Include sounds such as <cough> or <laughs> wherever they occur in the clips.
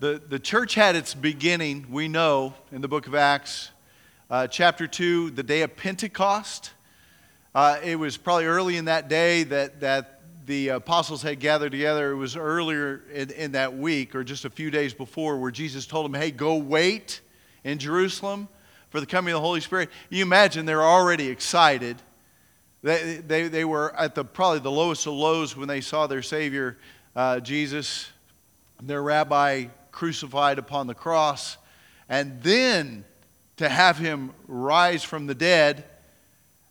The, the church had its beginning, we know, in the book of Acts, uh, chapter 2, the day of Pentecost. Uh, it was probably early in that day that, that the apostles had gathered together. It was earlier in, in that week, or just a few days before, where Jesus told them, hey, go wait in Jerusalem for the coming of the Holy Spirit. You imagine they're already excited. They, they, they were at the, probably the lowest of lows when they saw their Savior, uh, Jesus, their rabbi crucified upon the cross. And then to have him rise from the dead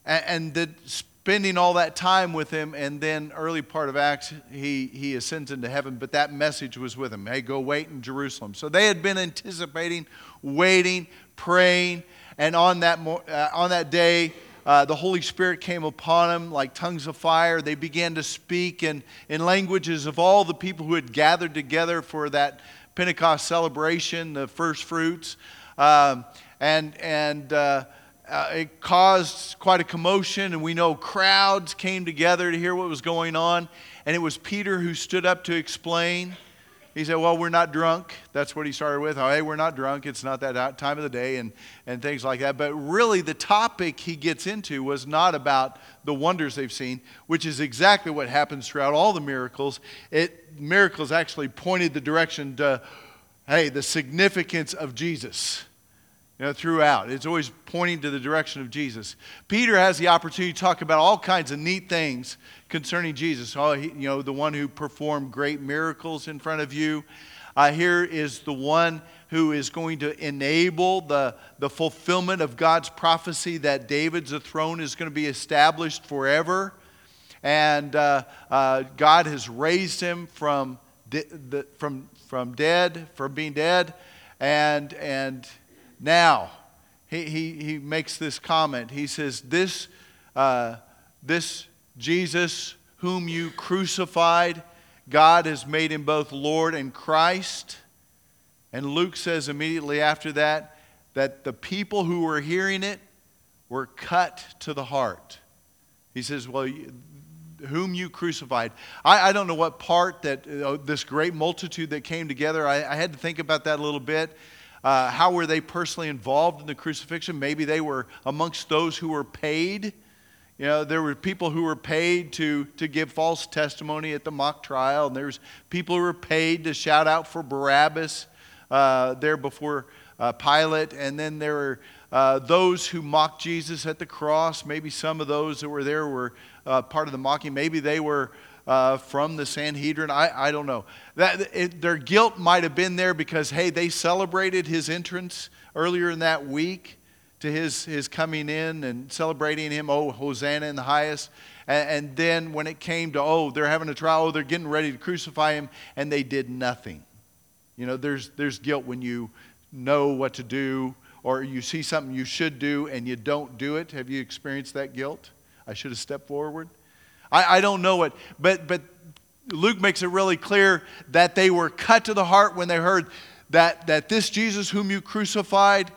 and, and spending all that time with him and then early part of acts he, he ascends into heaven but that message was with him hey go wait in jerusalem so they had been anticipating waiting praying and on that, uh, on that day uh, the holy spirit came upon them like tongues of fire they began to speak in, in languages of all the people who had gathered together for that pentecost celebration the first fruits um, and, and uh, uh, it caused quite a commotion, and we know crowds came together to hear what was going on. And it was Peter who stood up to explain. He said, Well, we're not drunk. That's what he started with. Oh, hey, we're not drunk. It's not that time of the day, and, and things like that. But really, the topic he gets into was not about the wonders they've seen, which is exactly what happens throughout all the miracles. It, miracles actually pointed the direction to, hey, the significance of Jesus you know, throughout. It's always pointing to the direction of Jesus. Peter has the opportunity to talk about all kinds of neat things concerning Jesus. Oh, he, you know, the one who performed great miracles in front of you. Uh, here is the one who is going to enable the, the fulfillment of God's prophecy that David's throne is going to be established forever. And uh, uh, God has raised him from, de- the, from, from dead, from being dead. And, and now, he, he, he makes this comment. He says, This, uh, this Jesus whom you crucified, God has made him both Lord and Christ. And Luke says immediately after that that the people who were hearing it were cut to the heart. He says, Well, whom you crucified. I, I don't know what part that uh, this great multitude that came together, I, I had to think about that a little bit. Uh, how were they personally involved in the crucifixion? Maybe they were amongst those who were paid. You know, there were people who were paid to, to give false testimony at the mock trial, and there's people who were paid to shout out for Barabbas uh, there before uh, Pilate, and then there were uh, those who mocked Jesus at the cross. Maybe some of those that were there were uh, part of the mocking. Maybe they were uh, from the Sanhedrin. I, I don't know. That, it, their guilt might have been there because, hey, they celebrated his entrance earlier in that week to his, his coming in and celebrating him, oh, Hosanna in the highest. And, and then when it came to, oh, they're having a trial, oh, they're getting ready to crucify him, and they did nothing. You know, there's, there's guilt when you know what to do or you see something you should do and you don't do it. Have you experienced that guilt? I should have stepped forward. I, I don't know it. But, but Luke makes it really clear that they were cut to the heart when they heard that, that this Jesus whom you crucified,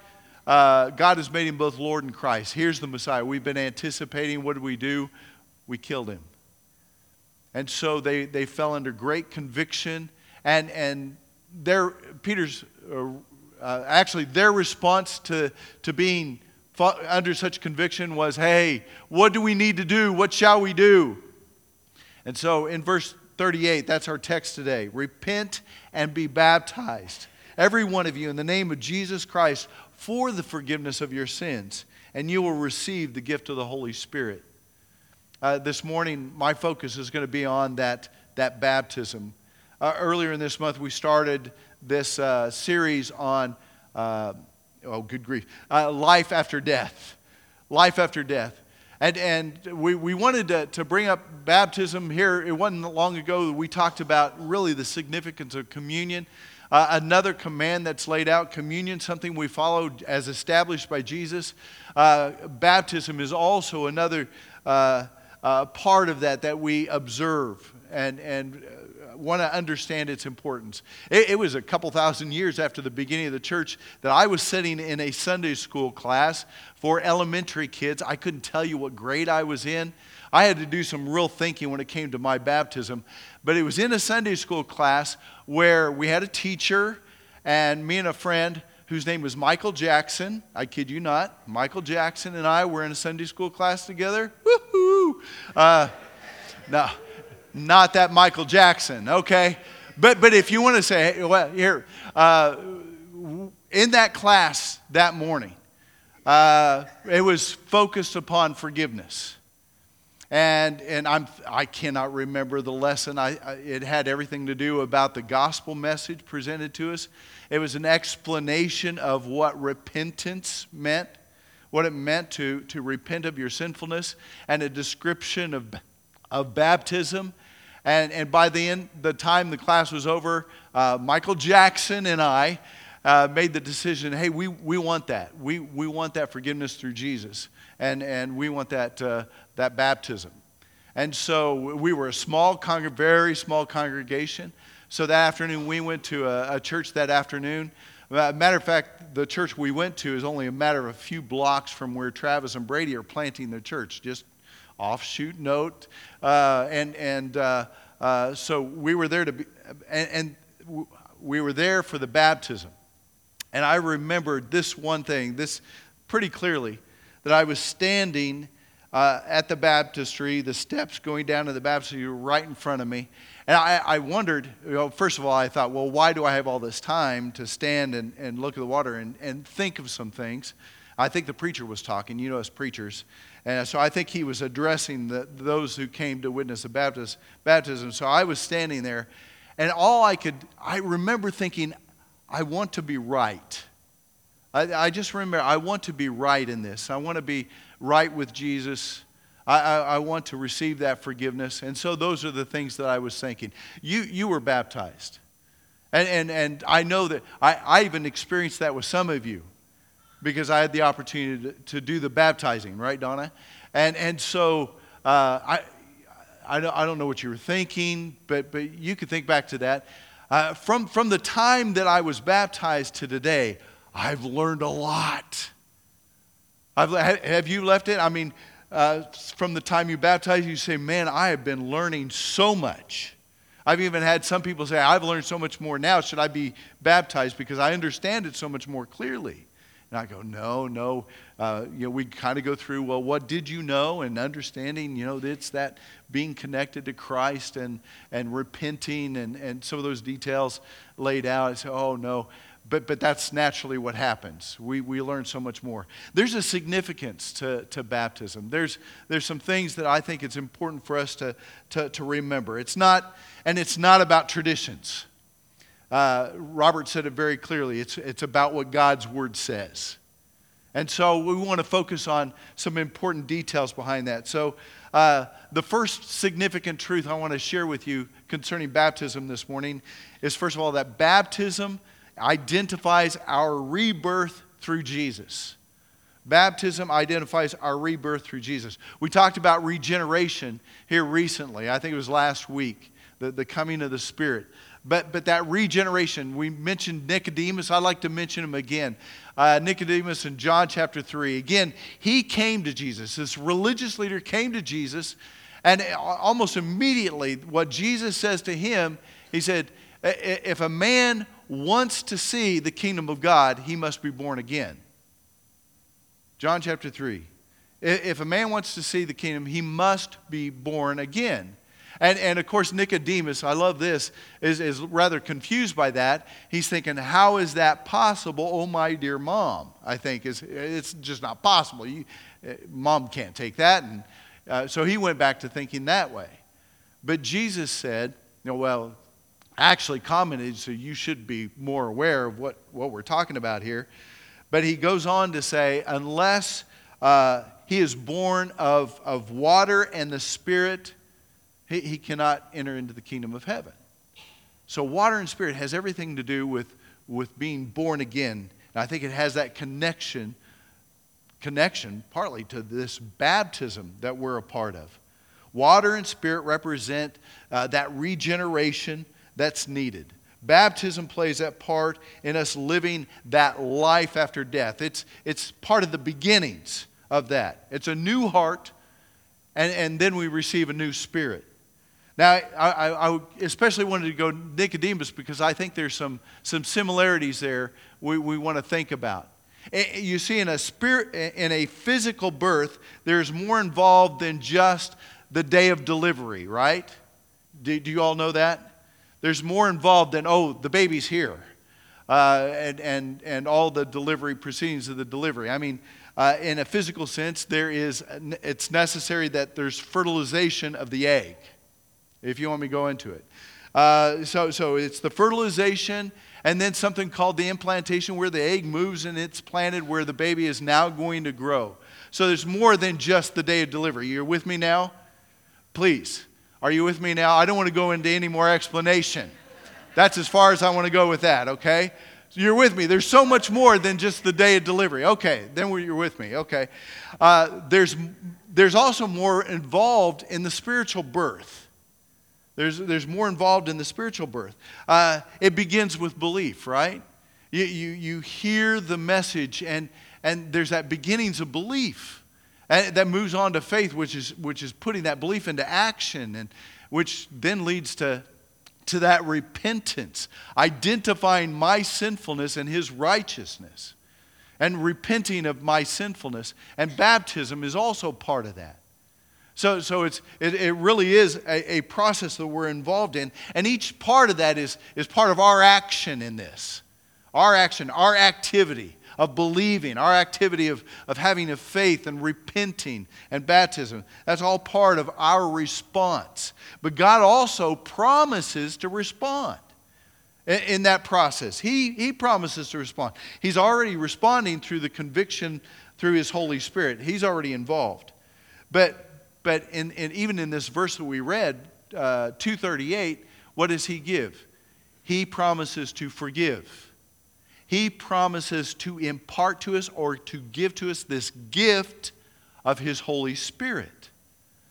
uh, God has made him both Lord and Christ. Here's the Messiah. We've been anticipating. What did we do? We killed him. And so they, they fell under great conviction. And, and their, Peter's, uh, uh, actually, their response to, to being under such conviction was, hey, what do we need to do? What shall we do? And so in verse 38, that's our text today. Repent and be baptized, every one of you, in the name of Jesus Christ for the forgiveness of your sins, and you will receive the gift of the Holy Spirit. Uh, this morning, my focus is going to be on that, that baptism. Uh, earlier in this month, we started this uh, series on, uh, oh, good grief, uh, life after death. Life after death. And, and we, we wanted to, to bring up baptism here. It wasn't long ago that we talked about really the significance of communion. Uh, another command that's laid out communion, something we followed as established by Jesus. Uh, baptism is also another uh, uh part of that that we observe and, and want to understand its importance. It, it, was a couple thousand years after the beginning of the church that I was sitting in a Sunday school class for elementary kids. I couldn't tell you what grade I was in. I had to do some real thinking when it came to my baptism. But it was in a Sunday school class where we had a teacher and me and a friend whose name was Michael Jackson, I kid you not, Michael Jackson and I were in a Sunday school class together. Woohoo! Uh, no, not that Michael Jackson, okay? But, but if you want to say, well, here, uh, in that class that morning, uh, it was focused upon forgiveness. And, and I'm, I cannot remember the lesson. I, I, it had everything to do about the gospel message presented to us. It was an explanation of what repentance meant, what it meant to, to repent of your sinfulness, and a description of, of baptism. And, and by the end, the time the class was over, uh, Michael Jackson and I uh, made the decision hey, we, we want that. We, we want that forgiveness through Jesus. And, and we want that, uh, that baptism. And so we were a small, congregation, very small congregation. So that afternoon, we went to a, a church that afternoon. Uh, matter of fact, the church we went to is only a matter of a few blocks from where Travis and Brady are planting their church, just offshoot note. Uh, and and uh, uh, so we were there to be, and, and, we were there for the baptism. And I remembered this one thing, this pretty clearly, that I was standing uh, at the baptistry, the steps going down to the baptistry right in front of me. And I, I wondered, you know, first of all, I thought, well, why do I have all this time to stand and, and look at the water and, and think of some things? I think the preacher was talking, you know, as preachers. And so I think he was addressing the, those who came to witness the baptist, baptism. So I was standing there, and all I could, I remember thinking, I want to be right. I, I just remember, I want to be right in this. I want to be right with Jesus. I, I, I, want to receive that forgiveness. And so those are the things that I was thinking. You, you were baptized. And, and, and I know that I, I even experienced that with some of you because I had the opportunity to, to do the baptizing, right, Donna? And, and so uh, I, I, don't, know what you were thinking, but, but you could think back to that. Uh, from, from the time that I was baptized to today, I've learned a lot. I've, have you left it? I mean, uh, from the time you baptize, you say, Man, I have been learning so much. I've even had some people say, I've learned so much more now. Should I be baptized? Because I understand it so much more clearly. And I go, no, no. Uh, you know, we kind of go through, well, what did you know? And understanding, you know, it's that being connected to Christ and, and repenting and, and some of those details laid out. I say, oh, no. But, but that's naturally what happens. We, we learn so much more. There's a significance to, to baptism. There's, there's some things that I think it's important for us to, to, to remember. It's not, and it's not about traditions. Uh, Robert said it very clearly. It's, it's about what God's word says. And so we want to focus on some important details behind that. So, uh, the first significant truth I want to share with you concerning baptism this morning is first of all, that baptism identifies our rebirth through Jesus. Baptism identifies our rebirth through Jesus. We talked about regeneration here recently. I think it was last week, the, the coming of the Spirit. But, but that regeneration, we mentioned Nicodemus. I'd like to mention him again. Uh, Nicodemus in John chapter 3. Again, he came to Jesus. This religious leader came to Jesus, and almost immediately, what Jesus says to him, he said, If a man wants to see the kingdom of God, he must be born again. John chapter 3. If a man wants to see the kingdom, he must be born again. And, and of course, Nicodemus, I love this, is, is rather confused by that. He's thinking, how is that possible? Oh, my dear mom, I think is, it's just not possible. You, eh, mom can't take that. And uh, so he went back to thinking that way. But Jesus said, you know, well, actually commented, so you should be more aware of what, what we're talking about here. But he goes on to say, unless uh, he is born of, of water and the Spirit, he, he cannot enter into the kingdom of heaven. So, water and spirit has everything to do with, with being born again. And I think it has that connection, connection partly to this baptism that we're a part of. Water and spirit represent uh, that regeneration that's needed. Baptism plays that part in us living that life after death. It's, it's part of the beginnings of that. It's a new heart, and, and then we receive a new spirit. Now, I, I, especially wanted to go Nicodemus because I think there's some, some similarities there we, we want to think about. You see, in a, spirit, in a physical birth, there's more involved than just the day of delivery, right? Do, do you all know that? There's more involved than, oh, the baby's here, uh, and, and, and all the delivery proceedings of the delivery. I mean, uh, in a physical sense, there is, it's necessary that there's fertilization of the egg, if you want me to go into it. Uh, so, so it's the fertilization and then something called the implantation, where the egg moves and it's planted where the baby is now going to grow. So there's more than just the day of delivery. You're with me now? Please. Are you with me now? I don't want to go into any more explanation. That's as far as I want to go with that, okay? So you're with me. There's so much more than just the day of delivery. Okay, then you're with me, okay? Uh, there's, there's also more involved in the spiritual birth. There's, there's more involved in the spiritual birth. Uh, it begins with belief, right? You, you, you hear the message, and, and there's that beginnings of belief. And that moves on to faith, which is, which is putting that belief into action, and which then leads to, to that repentance, identifying my sinfulness and his righteousness, and repenting of my sinfulness. And baptism is also part of that. So, so it's, it, it really is a, a process that we're involved in. And each part of that is, is part of our action in this. Our action, our activity of believing, our activity of, of having a faith and repenting and baptism. That's all part of our response. But God also promises to respond in, in that process. He, he promises to respond. He's already responding through the conviction through His Holy Spirit, He's already involved. But but in, in, even in this verse that we read, uh, 238, what does he give? He promises to forgive. He promises to impart to us or to give to us this gift of his Holy Spirit.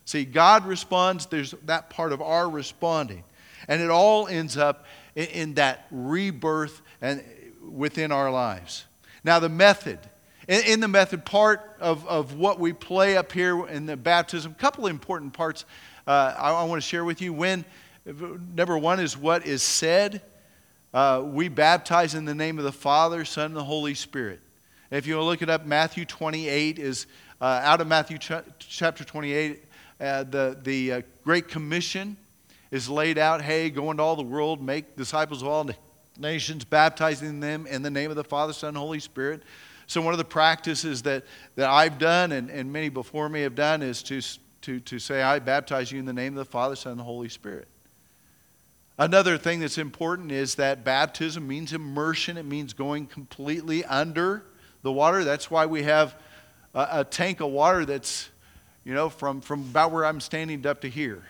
See, God responds, there's that part of our responding. And it all ends up in, in that rebirth and within our lives. Now, the method in, in the method part of, of what we play up here in the baptism, a couple of important parts uh, I, I want to share with you. When number one is what is said. Uh, we baptize in the name of the Father, Son, and the Holy Spirit. if you look it up, Matthew 28 is uh, out of Matthew ch- chapter 28. Uh, the the uh, Great Commission is laid out. Hey, go into all the world, make disciples of all nations, baptizing them in the name of the Father, Son, and Holy Spirit. So, one of the practices that, that I've done and, and many before me have done is to, to, to say, I baptize you in the name of the Father, Son, and the Holy Spirit. Another thing that's important is that baptism means immersion, it means going completely under the water. That's why we have a, a tank of water that's, you know, from, from about where I'm standing up to here.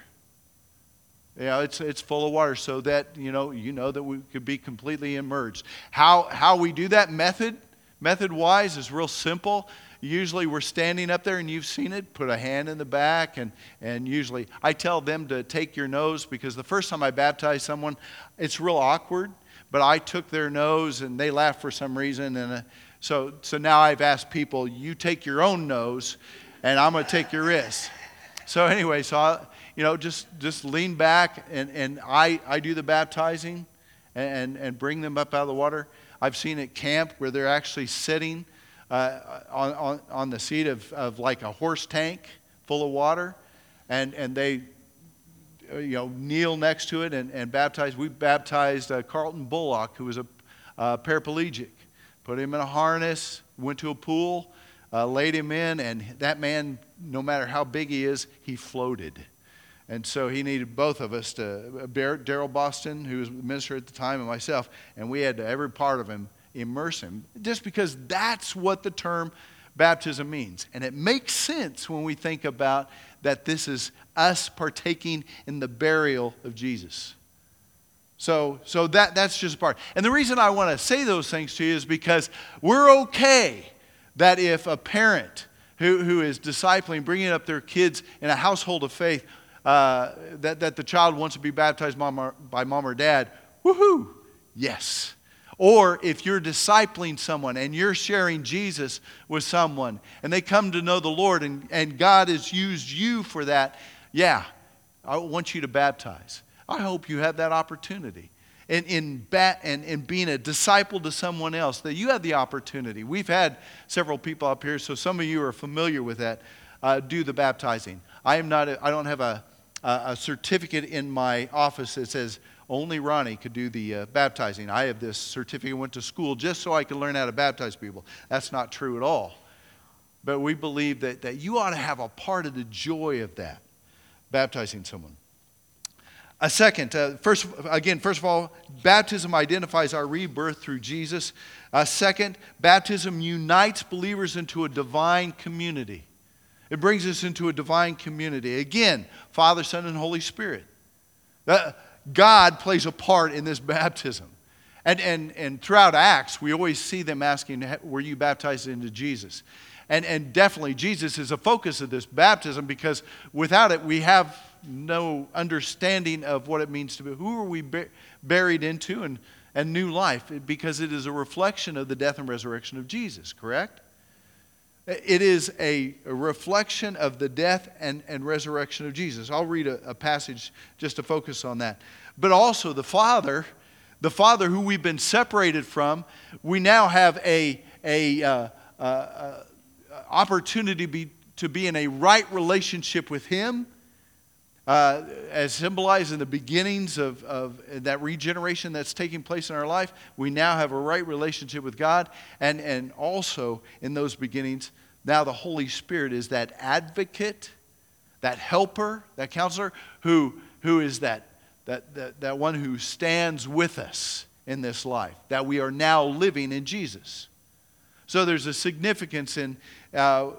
You know, it's, it's full of water so that, you know, you know that we could be completely immersed. How, how we do that method Method wise is real simple. Usually we're standing up there and you've seen it, put a hand in the back, and, and usually I tell them to take your nose because the first time I baptize someone, it's real awkward, but I took their nose and they laughed for some reason. And uh, so, so now I've asked people, you take your own nose and I'm going to take your wrist. So anyway, so I, you know, just, just lean back and, and I, I do the baptizing and, and bring them up out of the water. I've seen at camp where they're actually sitting uh, on, on, on the seat of, of like a horse tank full of water, and, and they uh, you know, kneel next to it and, and baptize. We baptized uh, Carlton Bullock, who was a paraplegic. Put him in a harness, went to a pool, uh, laid him in, and that man, no matter how big he is, he floated. And so he needed both of us to, uh, Daryl Boston, who was minister at the time, and myself, and we had to, every part of him, immerse him, just because that's what the term baptism means. And it makes sense when we think about that this is us partaking in the burial of Jesus. So, so that, that's just a part. And the reason I want to say those things to you is because we're okay that if a parent who, who is discipling, bringing up their kids in a household of faith, uh, that, that the child wants to be baptized mom or, by mom or dad, woohoo, yes. Or if you're discipling someone and you're sharing Jesus with someone and they come to know the Lord and, and God has used you for that, yeah, I want you to baptize. I hope you have that opportunity. And in, bat, and in being a disciple to someone else, that you have the opportunity. We've had several people up here, so some of you are familiar with that, uh, do the baptizing. I am not, a, I don't have a, a certificate in my office that says only Ronnie could do the uh, baptizing. I have this certificate, went to school just so I could learn how to baptize people. That's not true at all. But we believe that, that you ought to have a part of the joy of that, baptizing someone. A second, uh, first, again, first of all, baptism identifies our rebirth through Jesus. A second, baptism unites believers into a divine community. It brings us into a divine community. Again, Father, Son, and Holy Spirit. God plays a part in this <laughs> baptism. And, and, and throughout Acts, we always see them asking, Were you baptized into Jesus? And, and definitely, Jesus is a focus of this baptism because without it, we have no understanding of what it means to be. Who are we buried into and, and new life? Because it is a reflection of the death and resurrection of Jesus, correct? It is a, reflection of the death and, and resurrection of Jesus. I'll read a, a passage just to focus on that. But also, the Father, the Father who we've been separated from, we now have a, a, uh, uh, uh, opportunity be, to be in a right relationship with Him uh, as symbolized in the beginnings of, of that regeneration that's taking place in our life, we now have a right relationship with God. And, and also in those beginnings, now the Holy Spirit is that advocate, that helper, that counselor, who, who is that, that, that, that one who stands with us in this life, that we are now living in Jesus. So there's a significance in, uh,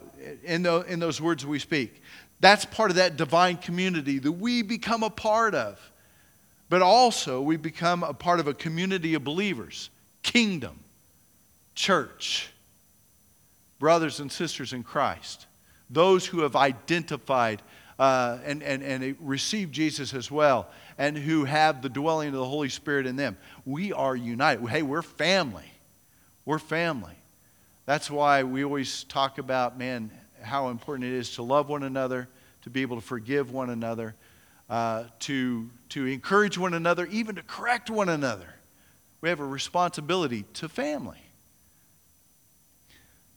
in, the, in those words we speak. That's part of that divine community that we become a part of. But also, we become a part of a community of believers, kingdom, church, brothers and sisters in Christ, those who have identified uh, and, and, and received Jesus as well, and who have the dwelling of the Holy Spirit in them. We are united. Hey, we're family. We're family. That's why we always talk about, man, how important it is to love one another, to be able to forgive one another, uh, to, to encourage one another, even to correct one another. We have a responsibility to family.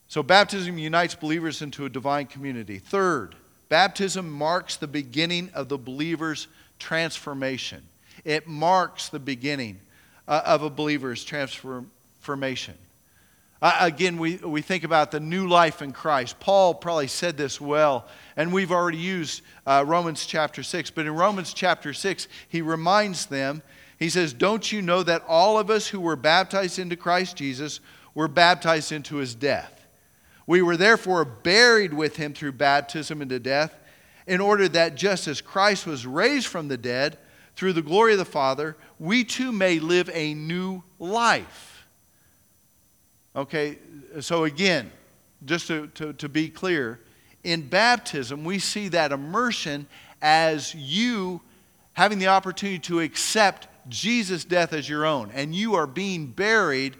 So, baptism unites believers into a divine community. Third, baptism marks the beginning of the believer's transformation. It marks the beginning uh, of a believer's transformation. Uh, again, we, we think about the new life in Christ. Paul probably said this well, and we've already used uh, Romans chapter 6. But in Romans chapter 6, he reminds them, he says, Don't you know that all of us who were baptized into Christ Jesus were baptized into his death? We were therefore buried with him through baptism into death, in order that just as Christ was raised from the dead through the glory of the Father, we too may live a new life. Okay, so again, just to, to, to be clear, in baptism, we see that immersion as you having the opportunity to accept Jesus' death as your own, and you are being buried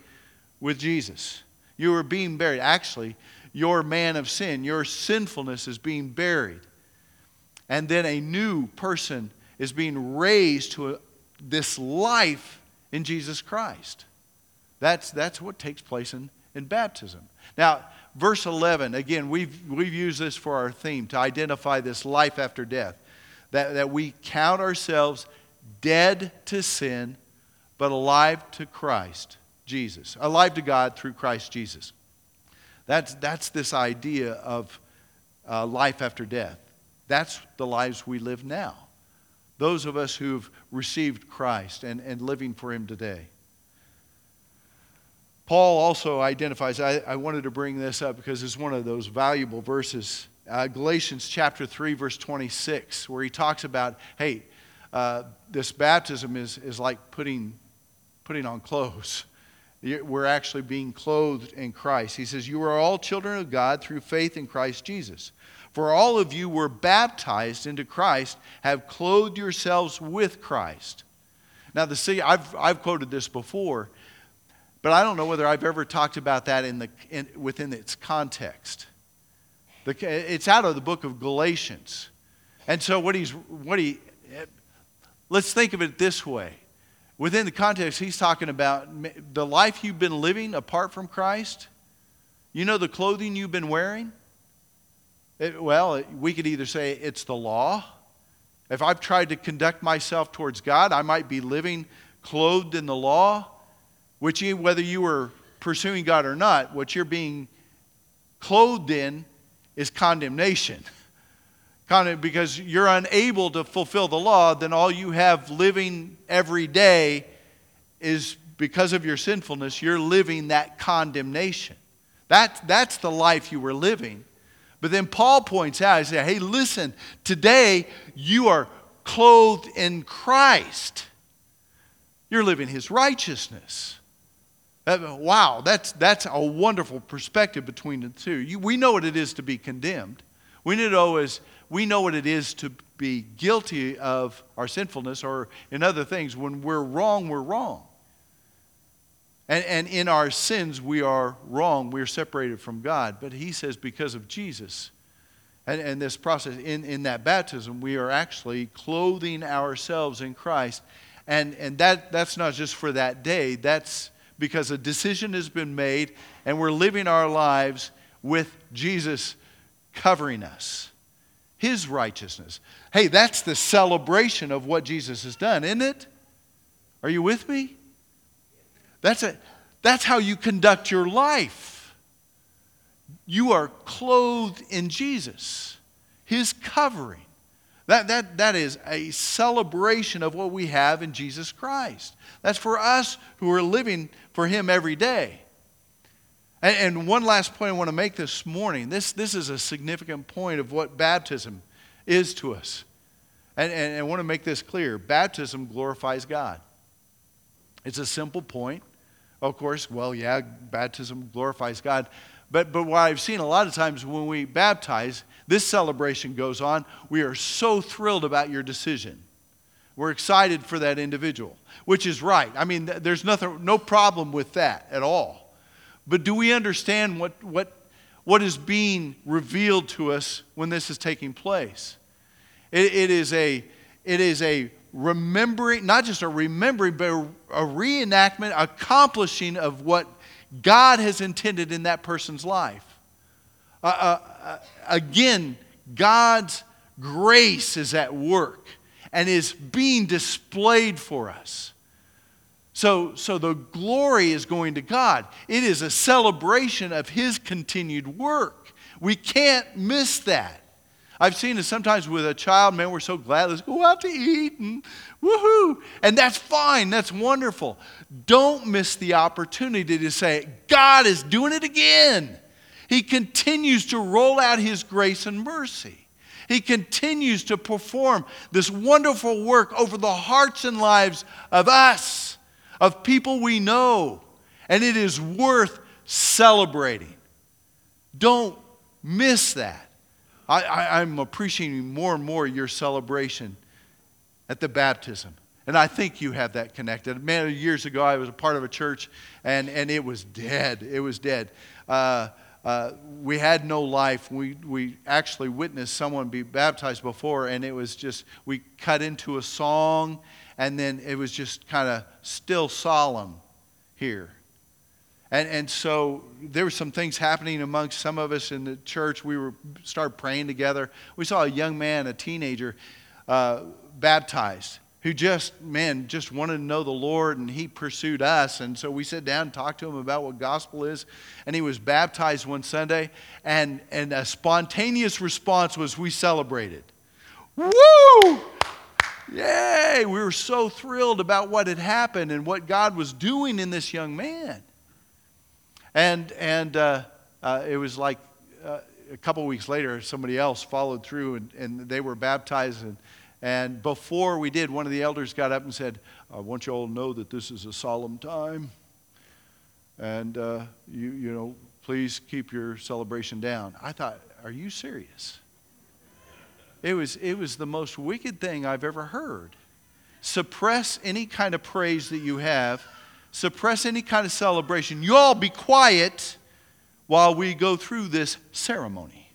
with Jesus. You are being buried. Actually, your man of sin, your sinfulness is being buried. And then a new person is being raised to a, this life in Jesus Christ. That's, that's what takes place in, in baptism. Now, verse 11, again, we've, we've used this for our theme to identify this life after death. That, that we count ourselves dead to sin, but alive to Christ, Jesus. Alive to God through Christ Jesus. That's, that's this idea of uh, life after death. That's the lives we live now. Those of us who've received Christ and, and living for Him today. Paul also identifies, I, I, wanted to bring this up because it's one of those valuable verses. Uh, Galatians chapter 3, verse 26, where he talks about, hey, uh, this baptism is, is like putting, putting on clothes. We're actually being clothed in Christ. He says, You are all children of God through faith in Christ Jesus. For all of you were baptized into Christ, have clothed yourselves with Christ. Now, the see, I've, I've quoted this before but I don't know whether I've ever talked about that in the, in, within its context. The, it's out of the book of Galatians. And so what he's, what he, let's think of it this way. Within the context, he's talking about the life you've been living apart from Christ. You know the clothing you've been wearing? It, well, we could either say it's the law. If I've tried to conduct myself towards God, I might be living clothed in the law, which whether you were pursuing God or not, what you're being clothed in is condemnation. Because you're unable to fulfill the law, then all you have living every day is because of your sinfulness, you're living that condemnation. That, that's the life you were living. But then Paul points out, he says, hey, listen, today you are clothed in Christ. You're living his righteousness. Uh, wow, that's, that's a wonderful perspective between the two. You, we know what it is to be condemned. We know, we know what it is to be guilty of our sinfulness or in other things. When we're wrong, we're wrong. And, and in our sins, we are wrong. We're separated from God. But he says, because of Jesus and, and this process, in, in that baptism, we are actually clothing ourselves in Christ. And, and that, that's not just for that day, that's because a decision has been made and we're living our lives with Jesus covering us, His righteousness. Hey, that's the celebration of what Jesus has done, isn't it? Are you with me? That's, a, that's how you conduct your life. You are clothed in Jesus, His covering. That, that, that is a celebration of what we have in Jesus Christ. That's for us who are living for Him every day. And, and one last point I want to make this morning this, this is a significant point of what baptism is to us. And, and, and I want to make this clear baptism glorifies God. It's a simple point. Of course, well, yeah, baptism glorifies God. But, but what I've seen a lot of times when we baptize, this celebration goes on. We are so thrilled about your decision. We're excited for that individual, which is right. I mean, there's nothing, no problem with that at all. But do we understand what, what, what is being revealed to us when this is taking place? it, it is, a, it is a remembering, not just a remembering, but a, a reenactment, accomplishing of what God has intended in that person's life. Uh, uh, uh, again, God's grace is at work and is being displayed for us. So, so the glory is going to God. It is a celebration of His continued work. We can't miss that. I've seen it sometimes with a child, man, we're so glad, let's go out to eat and woohoo. And that's fine, that's wonderful. Don't miss the opportunity to say, God is doing it again. He continues to roll out His grace and mercy. He continues to perform this wonderful work over the hearts and lives of us, of people we know. And it is worth celebrating. Don't miss that. I, am appreciating more and more your celebration at the baptism. And I think you have that connected. Man, years ago, I was a part of a church, and, and it was dead. It was dead. Uh, uh, we had no life. We, we actually witnessed someone be baptized before, and it was just, we cut into a song, and then it was just kind of still solemn here. And, and so there were some things happening amongst some of us in the church. We were started praying together. We saw a young man, a teenager, uh, baptized who just, man, just wanted to know the Lord and he pursued us. And so we sat down and talked to him about what gospel is. And he was baptized one Sunday. And, and a spontaneous response was, We celebrated. Woo! Yay! We were so thrilled about what had happened and what God was doing in this young man. And, and uh, uh, it was like uh, a couple weeks later, somebody else followed through and, and they were baptized. And, and before we did, one of the elders got up and said, I want you all to know that this is a solemn time. And, uh, you, you know, please keep your celebration down. I thought, are you serious? It was, it was the most wicked thing I've ever heard. Suppress any kind of praise that you have suppress any kind of celebration. You all be quiet while we go through this ceremony.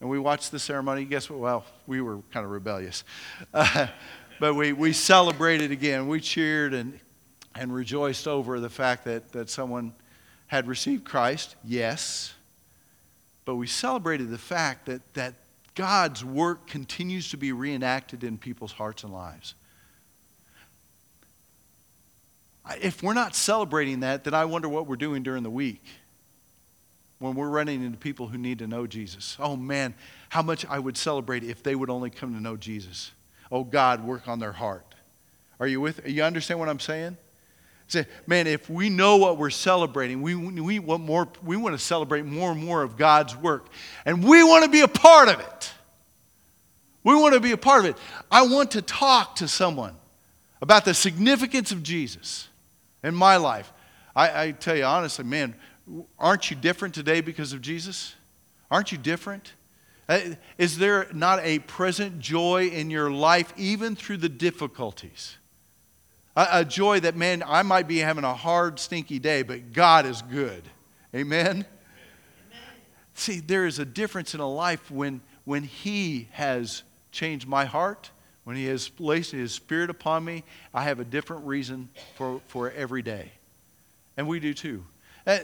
and we watched the ceremony. Guess what? Well, we were kind of rebellious. Uh, but we, we celebrated again. We cheered and, and rejoiced over the fact that, that someone had received Christ, yes. But we celebrated the fact that, that God's work continues to be reenacted in people's hearts and lives. If we're not celebrating that, then I wonder what we're doing during the week when we're running into people who need to know Jesus. Oh man, how much I would celebrate if they would only come to know Jesus. Oh God, work on their heart. Are you with? You understand what I'm saying? Say, man, if we know what we're celebrating, we, we want more. We want to celebrate more and more of God's work, and we want to be a part of it. We want to be a part of it. I want to talk to someone about the significance of Jesus in my life. I, I tell you honestly, man, aren't you different today because of Jesus? Aren't you different? Uh, is there not a present joy in your life, even through the difficulties? A, a, joy that, man, I might be having a hard, stinky day, but God is good. Amen? Amen? See, there is a difference in a life when, when He has changed my heart, when He has placed His Spirit upon me. I have a different reason for, for every day. And we do too. Uh,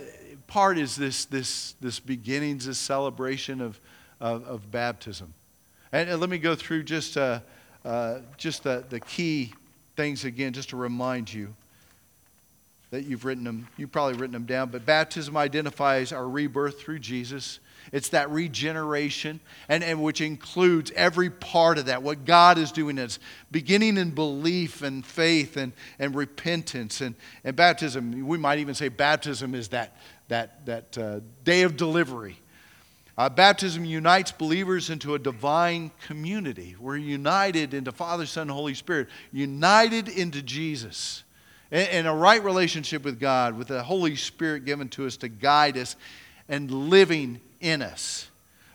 part is this, this, this beginnings, this celebration of, of, of baptism. And, and, let me go through just, uh, uh, just the, the key things again, just to remind you that you've written them. You've probably written them down. But baptism identifies our rebirth through Jesus. It's that regeneration, and, and which includes every part of that, what God is doing is beginning in belief and faith and, and repentance. And, and baptism, we might even say baptism is that, that, that uh, day of delivery. Uh, baptism unites believers into a divine community. We're united into Father, Son, Holy Spirit, united into Jesus. In, in a right relationship with God, with the Holy Spirit given to us to guide us and living in us.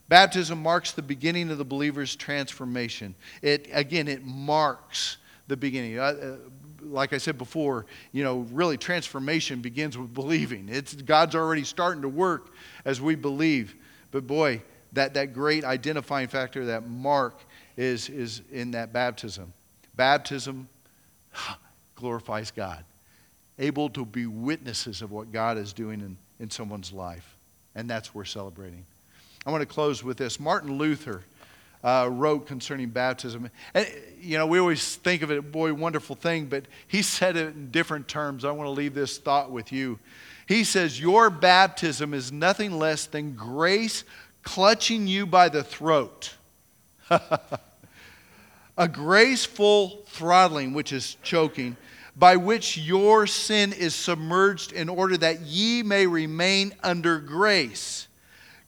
Baptism marks the beginning of the believer's transformation. It, again, it marks the beginning. Uh, like I said before, you know, really transformation begins with believing. It's, God's already starting to work as we believe. But boy, that, that great identifying factor, that mark, is, is in that baptism. Baptism <sighs> glorifies God, able to be witnesses of what God is doing in, in someone's life. And that's worth celebrating. I want to close with this. Martin Luther uh, wrote concerning baptism. And, you know, we always think of it, boy, wonderful thing, but he <laughs> said it in different terms. I want to leave this thought with you. He says, Your baptism is nothing less than grace clutching you by the throat. <laughs> a graceful throttling, which is choking, by which your sin is submerged in order that ye may remain under grace.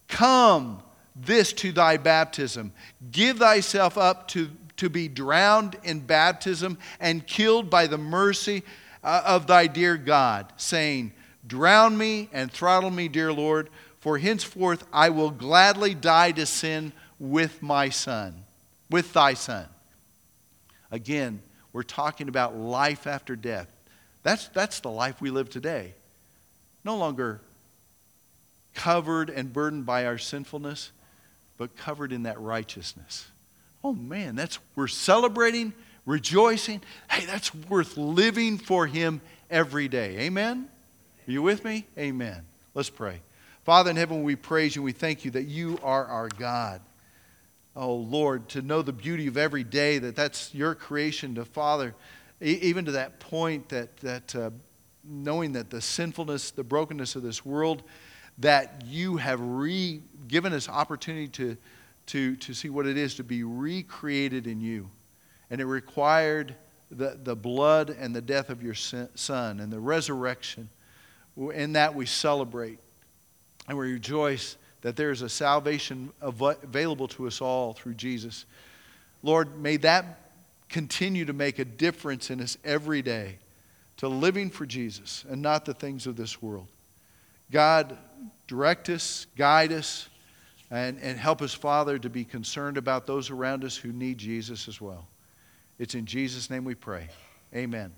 Come this to thy baptism. Give thyself up to, to be drowned in baptism and killed by the mercy uh, of thy dear God, saying, Drown me and throttle me, dear Lord, for henceforth I will gladly die to sin with my son, with thy son. Again, we're talking about life after death. That's, that's the life we live today. No longer covered and burdened by our sinfulness, but covered in that righteousness. Oh man, that's we're celebrating, rejoicing. Hey, that's worth living for him every day. Amen. Are you with me? Amen. Let's pray. Father in heaven, we praise you. We thank you that you are our God. Oh Lord, to know the beauty of every day, that that's your creation to Father, even to that point that, that uh, knowing that the sinfulness, the brokenness of this world, that you have re- given us opportunity to, to, to see what it is to be recreated in you. And it required the, the blood and the death of your son and the resurrection. In that we celebrate and we rejoice that there is a salvation available to us all through Jesus. Lord, may that continue to make a difference in us every day to living for Jesus and not the things of this world. God, direct us, guide us, and, and help us, Father, to be concerned about those around us who need Jesus as well. It's in Jesus' name we pray. Amen.